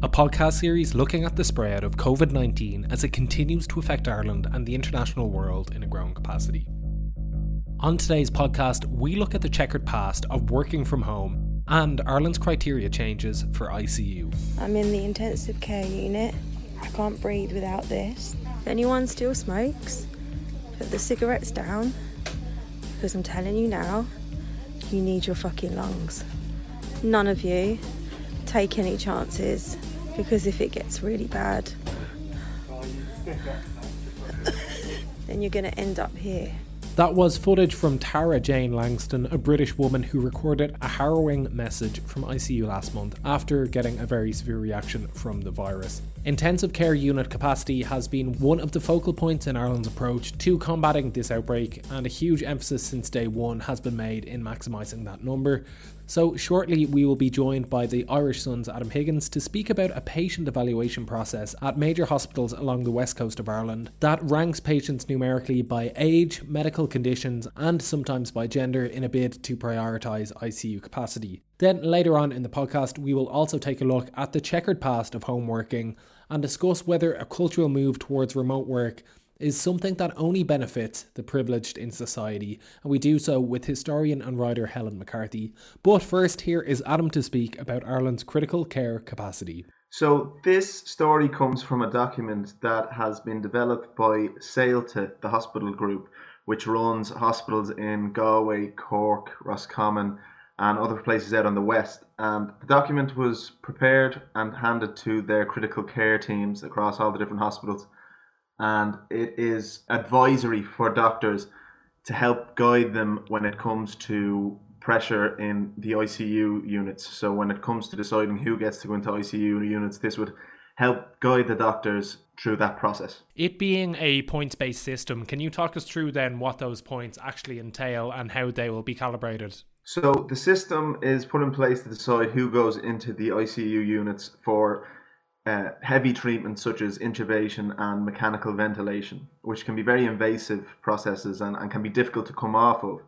a podcast series looking at the spread of COVID 19 as it continues to affect Ireland and the international world in a growing capacity. On today's podcast, we look at the checkered past of working from home and Ireland's criteria changes for ICU. I'm in the intensive care unit. I can't breathe without this. If anyone still smokes, put the cigarettes down because I'm telling you now, you need your fucking lungs. None of you take any chances because if it gets really bad, then you're going to end up here. That was footage from Tara Jane Langston, a British woman who recorded a harrowing message from ICU last month after getting a very severe reaction from the virus. Intensive care unit capacity has been one of the focal points in Ireland's approach to combating this outbreak, and a huge emphasis since day one has been made in maximising that number. So, shortly, we will be joined by the Irish Sun's Adam Higgins to speak about a patient evaluation process at major hospitals along the west coast of Ireland that ranks patients numerically by age, medical conditions, and sometimes by gender in a bid to prioritise ICU capacity. Then, later on in the podcast, we will also take a look at the checkered past of home working and discuss whether a cultural move towards remote work is something that only benefits the privileged in society, and we do so with historian and writer Helen McCarthy. But first, here is Adam to speak about Ireland's critical care capacity. So, this story comes from a document that has been developed by Saolta, the hospital group, which runs hospitals in Galway, Cork, Roscommon, and other places out on the west. And the document was prepared and handed to their critical care teams across all the different hospitals and it is advisory for doctors to help guide them when it comes to pressure in the ICU units. So when it comes to deciding who gets to go into ICU units, this would help guide the doctors through that process. It being a points based system, can you talk us through then what those points actually entail and how they will be calibrated? So the system is put in place to decide who goes into the ICU units for uh, heavy treatments such as intubation and mechanical ventilation, which can be very invasive processes and, and can be difficult to come off of.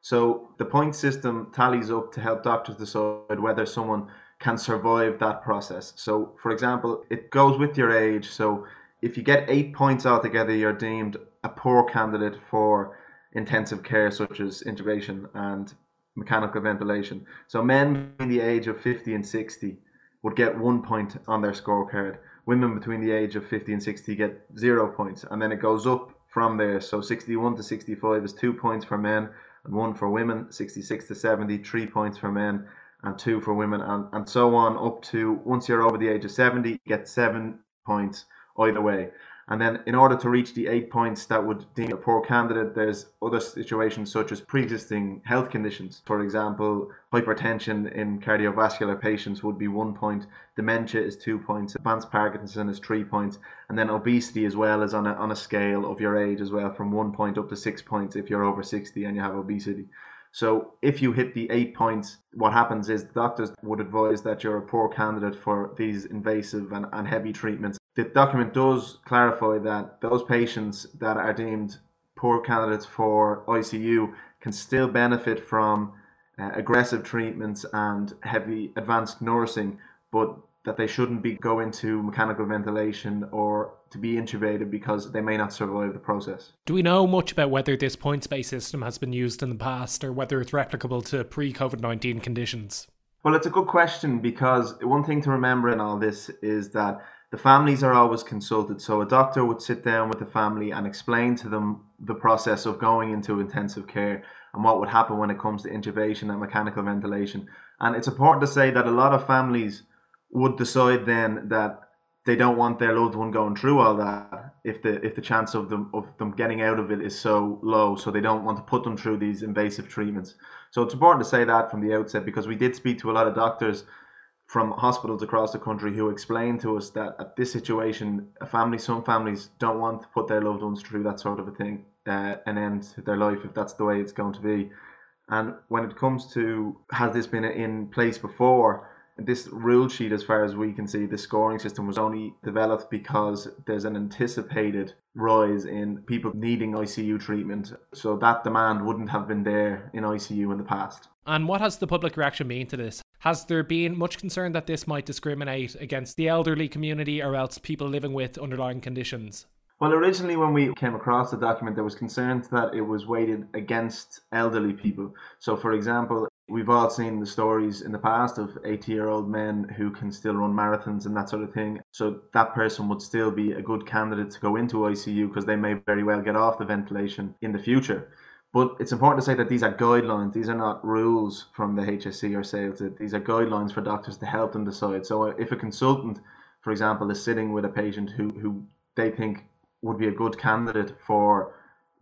So the point system tallies up to help doctors decide whether someone can survive that process. So, for example, it goes with your age. So, if you get eight points altogether, you're deemed a poor candidate for intensive care, such as intubation and mechanical ventilation. So, men in the age of 50 and 60 would get one point on their scorecard. Women between the age of 50 and 60 get zero points, and then it goes up from there. So 61 to 65 is two points for men and one for women. 66 to 70, three points for men and two for women, and, and so on up to once you're over the age of 70, you get seven points either way. And then, in order to reach the eight points that would deem a poor candidate, there's other situations such as pre existing health conditions. For example, hypertension in cardiovascular patients would be one point, dementia is two points, advanced Parkinson is three points, and then obesity as well is on a, on a scale of your age as well, from one point up to six points if you're over 60 and you have obesity. So if you hit the eight points, what happens is doctors would advise that you're a poor candidate for these invasive and, and heavy treatments. The document does clarify that those patients that are deemed poor candidates for ICU can still benefit from uh, aggressive treatments and heavy advanced nursing, but that they shouldn't be going to mechanical ventilation or to be intubated because they may not survive the process. Do we know much about whether this points based system has been used in the past or whether it's replicable to pre COVID 19 conditions? Well, it's a good question because one thing to remember in all this is that the families are always consulted. So a doctor would sit down with the family and explain to them the process of going into intensive care and what would happen when it comes to intubation and mechanical ventilation. And it's important to say that a lot of families would decide then that they don't want their loved one going through all that if the if the chance of them of them getting out of it is so low. So they don't want to put them through these invasive treatments. So it's important to say that from the outset because we did speak to a lot of doctors from hospitals across the country who explained to us that at this situation a family some families don't want to put their loved ones through that sort of a thing uh, and end their life if that's the way it's going to be. And when it comes to has this been in place before this rule sheet, as far as we can see, the scoring system was only developed because there's an anticipated rise in people needing ICU treatment. So that demand wouldn't have been there in ICU in the past. And what has the public reaction been to this? Has there been much concern that this might discriminate against the elderly community or else people living with underlying conditions? Well, originally, when we came across the document, there was concern that it was weighted against elderly people. So, for example, we've all seen the stories in the past of 80 year old men who can still run marathons and that sort of thing. So, that person would still be a good candidate to go into ICU because they may very well get off the ventilation in the future. But it's important to say that these are guidelines. These are not rules from the HSE or Saolta. These are guidelines for doctors to help them decide. So uh, if a consultant, for example, is sitting with a patient who, who they think would be a good candidate for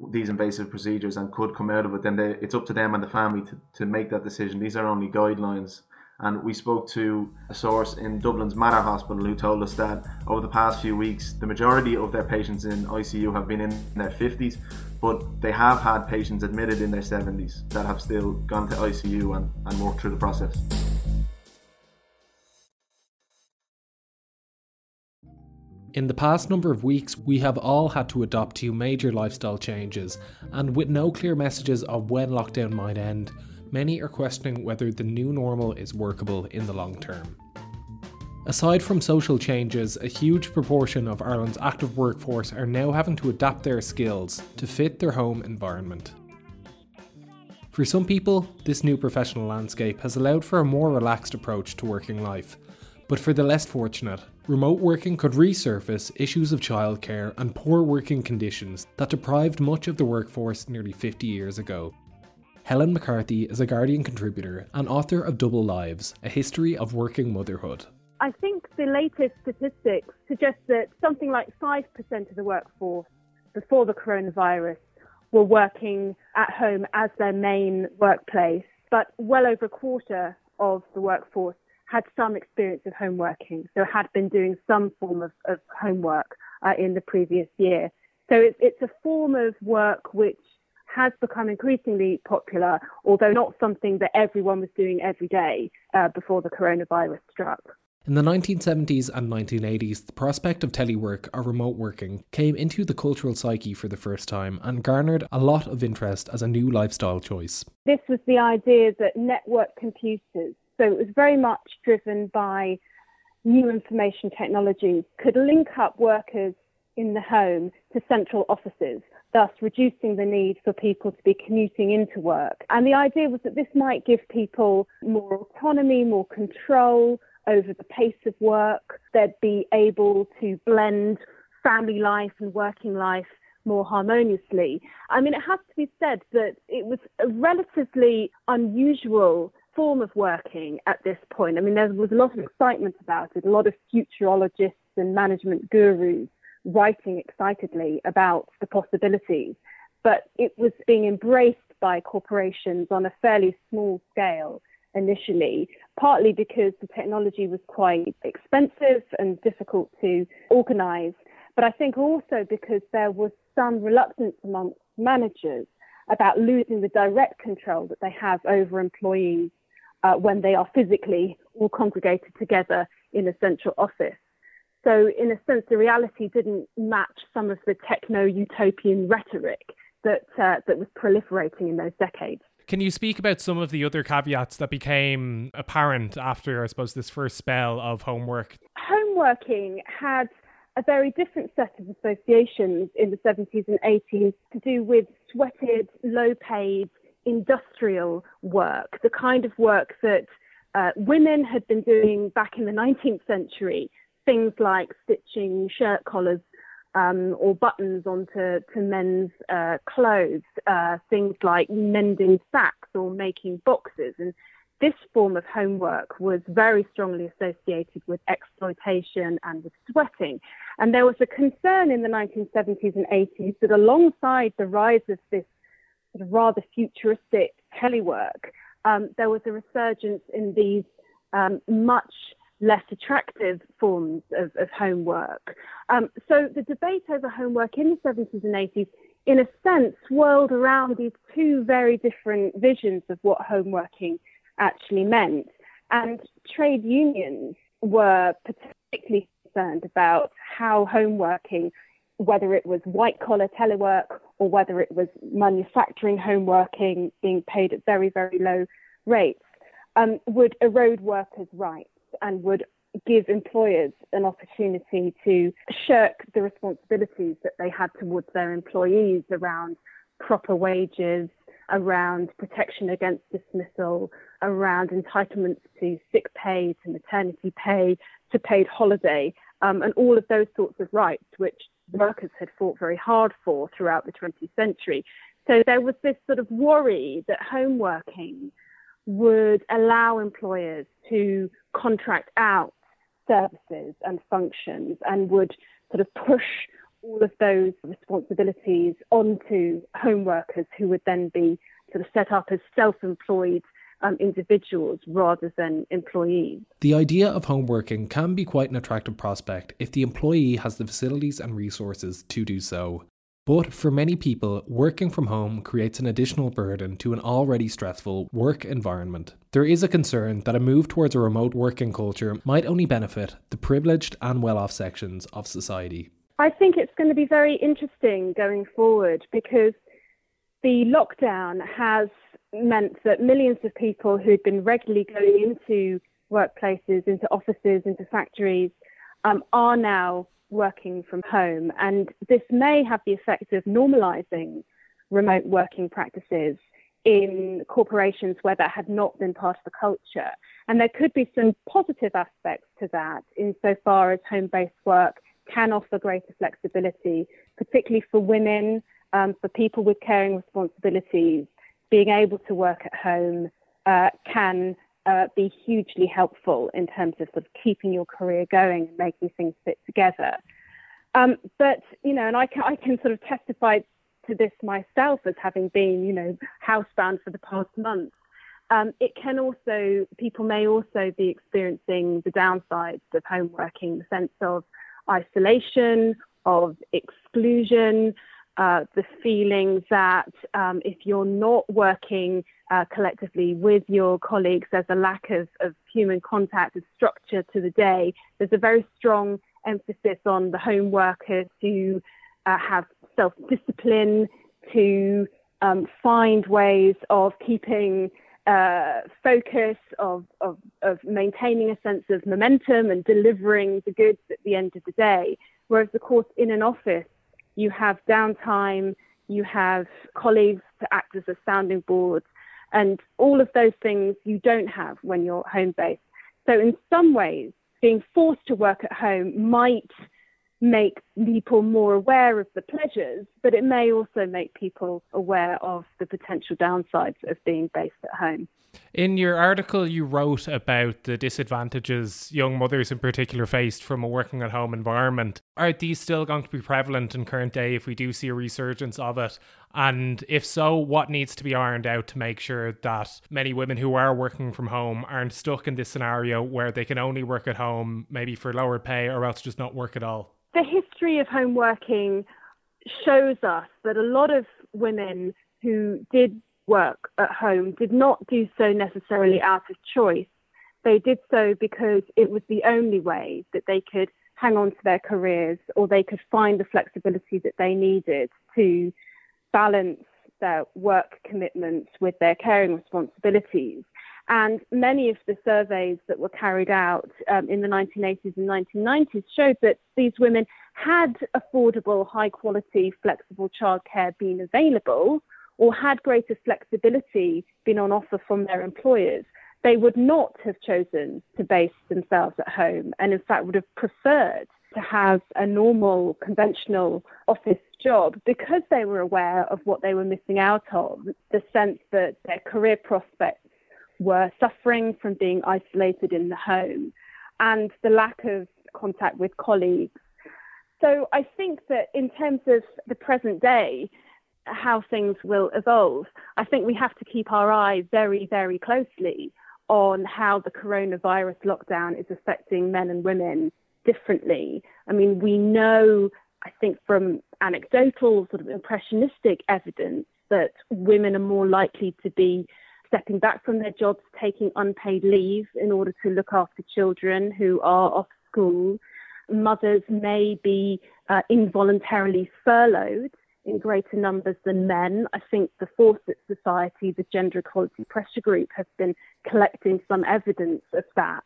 these invasive procedures and could come out of it, then they, it's up to them and the family to, to make that decision. These are only guidelines. And we spoke to a source in Dublin's Mater Hospital who told us that over the past few weeks, the majority of their patients in ICU have been in their 50s, but they have had patients admitted in their 70s that have still gone to ICU and, and worked through the process. In the past number of weeks, we have all had to adopt to major lifestyle changes, and with no clear messages of when lockdown might end, many are questioning whether the new normal is workable in the long term. Aside from social changes, a huge proportion of Ireland's active workforce are now having to adapt their skills to fit their home environment. For some people, this new professional landscape has allowed for a more relaxed approach to working life, but for the less fortunate, remote working could resurface issues of childcare and poor working conditions that deprived much of the workforce nearly 50 years ago. Helen McCarthy is a Guardian contributor and author of Double Lives A History of Working Motherhood. I think the latest statistics suggest that something like 5% of the workforce before the coronavirus were working at home as their main workplace, but well over a quarter of the workforce had some experience of home working, so had been doing some form of, of homework uh, in the previous year. So it's, it's a form of work which has become increasingly popular, although not something that everyone was doing every day uh, before the coronavirus struck. In the 1970s and 1980s, the prospect of telework or remote working came into the cultural psyche for the first time and garnered a lot of interest as a new lifestyle choice. This was the idea that network computers so it was very much driven by new information technology, could link up workers in the home to central offices, thus reducing the need for people to be commuting into work. And the idea was that this might give people more autonomy, more control over the pace of work. They'd be able to blend family life and working life more harmoniously. I mean, it has to be said that it was a relatively unusual form of working at this point. I mean, there was a lot of excitement about it, a lot of futurologists and management gurus writing excitedly about the possibilities. But it was being embraced by corporations on a fairly small scale initially, partly because the technology was quite expensive and difficult to organize, but I think also because there was some reluctance amongst managers about losing the direct control that they have over employees uh, when they are physically all congregated together in a central office. So, in a sense, the reality didn't match some of the techno utopian rhetoric that, uh, that was proliferating in those decades. Can you speak about some of the other caveats that became apparent after, I suppose, this first spell of homework? Homeworking had a very different set of associations in the 70s and 80s to do with sweated, low paid industrial work, the kind of work that uh, women had been doing back in the 19th century, things like stitching shirt collars um, or buttons onto to men's uh, clothes, uh, things like mending sacks or making boxes. And this form of homework was very strongly associated with exploitation and with sweating. And there was a concern in the 1970s and 80s that alongside the rise of this sort of rather futuristic telework, um, there was a resurgence in these um, much less attractive forms of, of homework. Um, so the debate over homework in the 70s and 80s, in a sense, swirled around these two very different visions of what homeworking actually meant. And trade unions were particularly concerned about how homeworking, whether it was white collar telework or whether it was manufacturing home working being paid at very, very low rates, um, would erode workers' rights and would give employers an opportunity to shirk the responsibilities that they had towards their employees around proper wages, around protection against dismissal, around entitlements to sick pay, to maternity pay, to paid holiday, um, and all of those sorts of rights which workers had fought very hard for throughout the 20th century. So there was this sort of worry that home working would allow employers to contract out services and functions and would sort of push all of those responsibilities onto home workers who would then be sort of set up as self-employed um, individuals rather than employees. The idea of home working can be quite an attractive prospect if the employee has the facilities and resources to do so. But for many people, working from home creates an additional burden to an already stressful work environment. There is a concern that a move towards a remote working culture might only benefit the privileged and well off sections of society. I think it's going to be very interesting going forward because the lockdown has meant that millions of people who'd been regularly going into workplaces, into offices, into factories, um, are now working from home. And this may have the effect of normalizing remote working practices in corporations where that had not been part of the culture. And there could be some positive aspects to that insofar as home based work can offer greater flexibility, particularly for women, um, for people with caring responsibilities. Being able to work at home uh, can uh, be hugely helpful in terms of sort of keeping your career going and making things fit together. Um, but you know, and I can I can sort of testify to this myself as having been you know housebound for the past month. Um, it can also people may also be experiencing the downsides of home working, the sense of isolation, of exclusion, uh, the feeling that um, if you're not working uh, collectively with your colleagues, there's a lack of, of human contact, of structure to the day. There's a very strong emphasis on the home worker to uh, have self discipline, to um, find ways of keeping uh, focus, of, of, of maintaining a sense of momentum and delivering the goods at the end of the day. Whereas, of course, in an office, you have downtime, you have colleagues to act as a sounding board, and all of those things you don't have when you're home based. So, in some ways, being forced to work at home might make people more aware of the pleasures, but it may also make people aware of the potential downsides of being based at home. In your article, you wrote about the disadvantages young mothers in particular faced from a working at home environment. Are these still going to be prevalent in current day if we do see a resurgence of it? And if so, what needs to be ironed out to make sure that many women who are working from home aren't stuck in this scenario where they can only work at home, maybe for lower pay, or else just not work at all? The history of home working shows us that a lot of women who did work at home did not do so necessarily out of choice. They did so because it was the only way that they could hang on to their careers or they could find the flexibility that they needed to balance their work commitments with their caring responsibilities. And many of the surveys that were carried out um, in the 1980s and 1990s showed that these women had affordable, high quality, flexible childcare been available or had greater flexibility been on offer from their employers, they would not have chosen to base themselves at home and, in fact, would have preferred to have a normal, conventional office job because they were aware of what they were missing out of the sense that their career prospects were suffering from being isolated in the home and the lack of contact with colleagues. So I think that in terms of the present day, how things will evolve, I think we have to keep our eye very, very closely on how the coronavirus lockdown is affecting men and women differently. I mean, we know, I think, from anecdotal, sort of impressionistic evidence that women are more likely to be stepping back from their jobs, taking unpaid leave in order to look after children who are off school. Mothers may be uh, involuntarily furloughed in greater numbers than men. I think the Fawcett Society, the Gender Equality Pressure Group, has been collecting some evidence of that.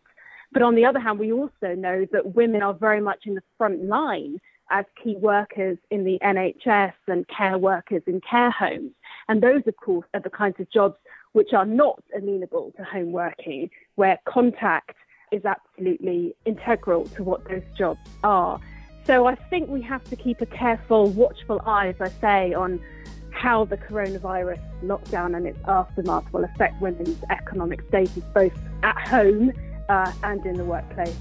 But on the other hand, we also know that women are very much in the front line as key workers in the NHS and care workers in care homes. And those, of course, are the kinds of jobs which are not amenable to home working, where contact is absolutely integral to what those jobs are. So I think we have to keep a careful, watchful eye, as I say, on how the coronavirus lockdown and its aftermath will affect women's economic status both at home uh, and in the workplace.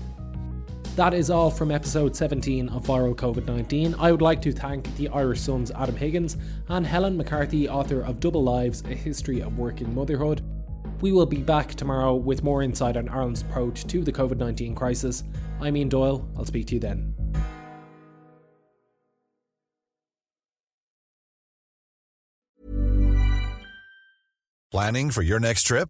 That is all from episode 17 of Viral COVID 19. I would like to thank the Irish Sun's Adam Higgins and Helen McCarthy, author of Double Lives A History of Working Motherhood. We will be back tomorrow with more insight on Ireland's approach to the COVID 19 crisis. I'm Ian Doyle. I'll speak to you then. Planning for your next trip?